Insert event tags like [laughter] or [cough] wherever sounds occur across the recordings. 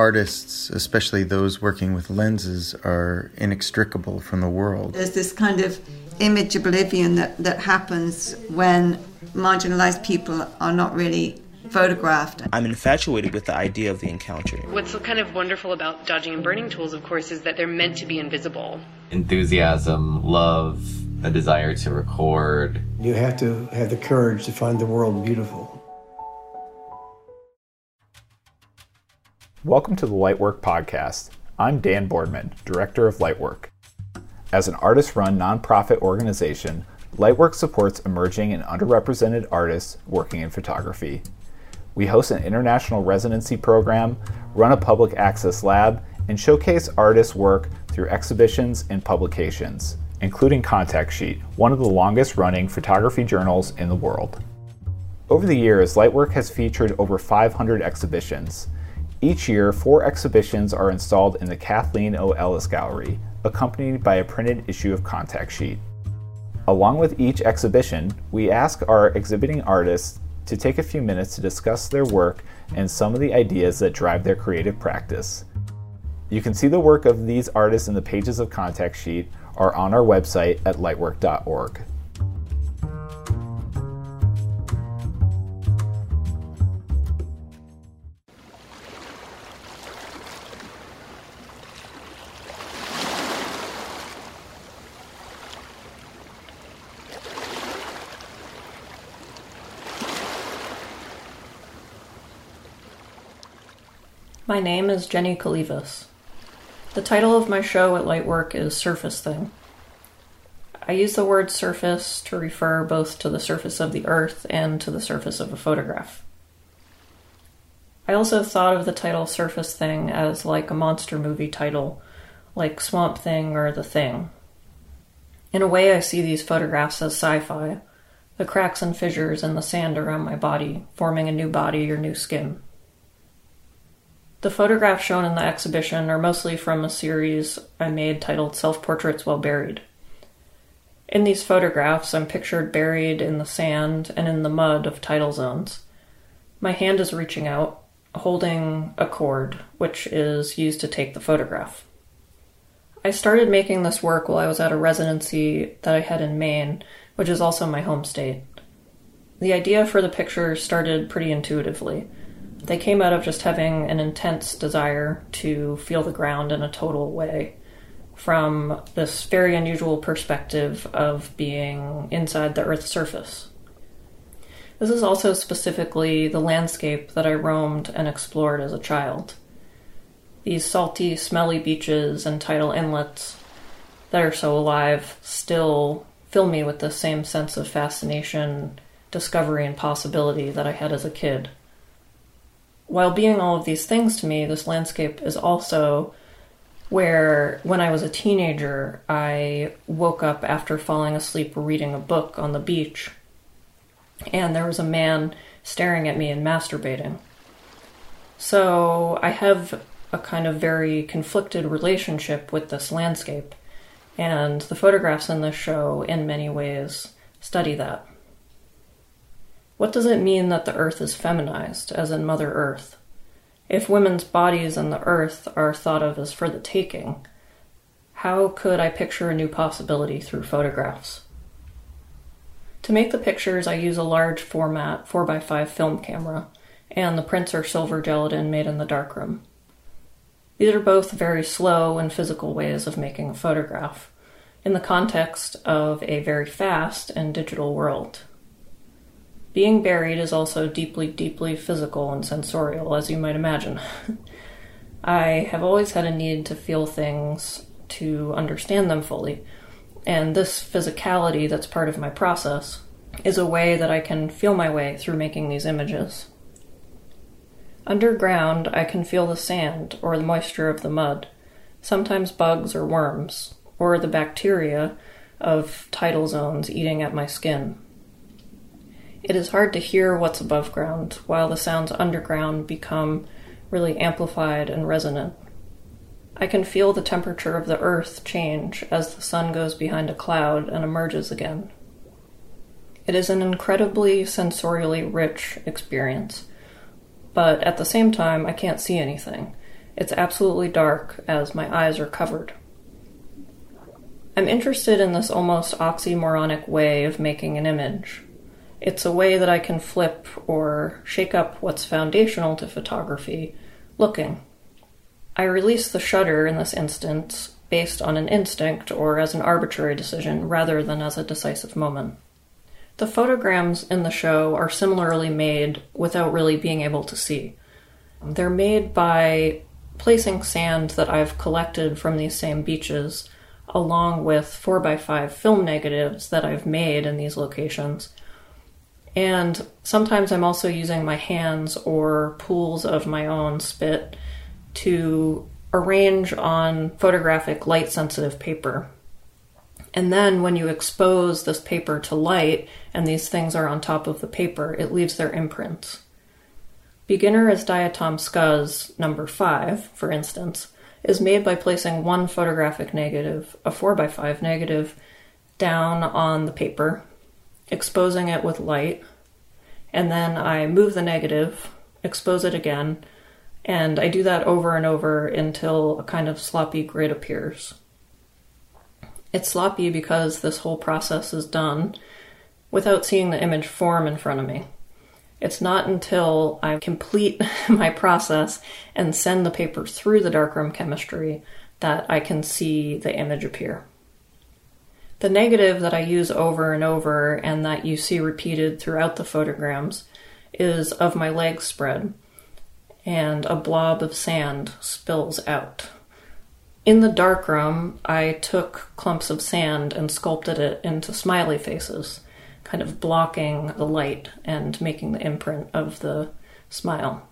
artists, especially those working with lenses, are inextricable from the world. There's this kind of image oblivion that, that happens when marginalized people are not really photographed. I'm infatuated with the idea of the encounter. What's kind of wonderful about dodging and burning tools, of course, is that they're meant to be invisible. Enthusiasm, love, a desire to record. You have to have the courage to find the world beautiful. Welcome to the Lightwork Podcast. I'm Dan Boardman, Director of Lightwork. As an artist run nonprofit organization, Lightwork supports emerging and underrepresented artists working in photography. We host an international residency program, run a public access lab, and showcase artists' work through exhibitions and publications, including Contact Sheet, one of the longest running photography journals in the world. Over the years, Lightwork has featured over 500 exhibitions each year, four exhibitions are installed in the Kathleen O. Ellis Gallery, accompanied by a printed issue of Contact Sheet. Along with each exhibition, we ask our exhibiting artists to take a few minutes to discuss their work and some of the ideas that drive their creative practice. You can see the work of these artists in the pages of Contact Sheet or on our website at lightwork.org. My name is Jenny Calivas. The title of my show at Lightwork is Surface Thing. I use the word surface to refer both to the surface of the earth and to the surface of a photograph. I also thought of the title Surface Thing as like a monster movie title, like Swamp Thing or The Thing. In a way, I see these photographs as sci fi, the cracks and fissures in the sand around my body, forming a new body or new skin. The photographs shown in the exhibition are mostly from a series I made titled Self Portraits While Buried. In these photographs, I'm pictured buried in the sand and in the mud of tidal zones. My hand is reaching out, holding a cord, which is used to take the photograph. I started making this work while I was at a residency that I had in Maine, which is also my home state. The idea for the picture started pretty intuitively. They came out of just having an intense desire to feel the ground in a total way from this very unusual perspective of being inside the Earth's surface. This is also specifically the landscape that I roamed and explored as a child. These salty, smelly beaches and tidal inlets that are so alive still fill me with the same sense of fascination, discovery, and possibility that I had as a kid. While being all of these things to me, this landscape is also where, when I was a teenager, I woke up after falling asleep reading a book on the beach, and there was a man staring at me and masturbating. So I have a kind of very conflicted relationship with this landscape, and the photographs in this show, in many ways, study that. What does it mean that the earth is feminized, as in Mother Earth? If women's bodies and the earth are thought of as for the taking, how could I picture a new possibility through photographs? To make the pictures, I use a large format 4x5 film camera, and the prints are silver gelatin made in the darkroom. These are both very slow and physical ways of making a photograph, in the context of a very fast and digital world. Being buried is also deeply, deeply physical and sensorial, as you might imagine. [laughs] I have always had a need to feel things to understand them fully, and this physicality that's part of my process is a way that I can feel my way through making these images. Underground, I can feel the sand or the moisture of the mud, sometimes bugs or worms, or the bacteria of tidal zones eating at my skin. It is hard to hear what's above ground, while the sounds underground become really amplified and resonant. I can feel the temperature of the earth change as the sun goes behind a cloud and emerges again. It is an incredibly sensorially rich experience, but at the same time, I can't see anything. It's absolutely dark as my eyes are covered. I'm interested in this almost oxymoronic way of making an image. It's a way that I can flip or shake up what's foundational to photography looking. I release the shutter in this instance based on an instinct or as an arbitrary decision rather than as a decisive moment. The photograms in the show are similarly made without really being able to see. They're made by placing sand that I've collected from these same beaches along with 4x5 film negatives that I've made in these locations. And sometimes I'm also using my hands or pools of my own spit to arrange on photographic light sensitive paper. And then when you expose this paper to light and these things are on top of the paper, it leaves their imprints. Beginner as Diatom Scuzz number 5, for instance, is made by placing one photographic negative, a 4x5 negative, down on the paper, exposing it with light, and then I move the negative, expose it again, and I do that over and over until a kind of sloppy grid appears. It's sloppy because this whole process is done without seeing the image form in front of me. It's not until I complete [laughs] my process and send the paper through the darkroom chemistry that I can see the image appear. The negative that I use over and over and that you see repeated throughout the photograms is of my legs spread, and a blob of sand spills out. In the darkroom, I took clumps of sand and sculpted it into smiley faces kind of blocking the light and making the imprint of the smile.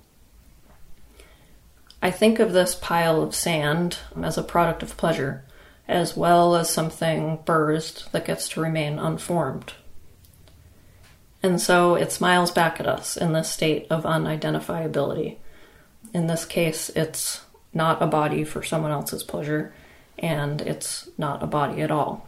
I think of this pile of sand as a product of pleasure, as well as something bursed that gets to remain unformed. And so it smiles back at us in this state of unidentifiability. In this case, it's not a body for someone else's pleasure, and it's not a body at all.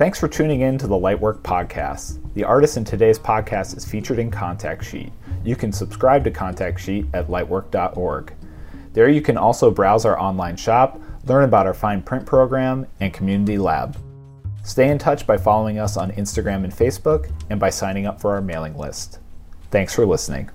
Thanks for tuning in to the Lightwork podcast. The artist in today's podcast is featured in Contact Sheet. You can subscribe to Contact Sheet at lightwork.org. There you can also browse our online shop, learn about our fine print program, and community lab. Stay in touch by following us on Instagram and Facebook and by signing up for our mailing list. Thanks for listening.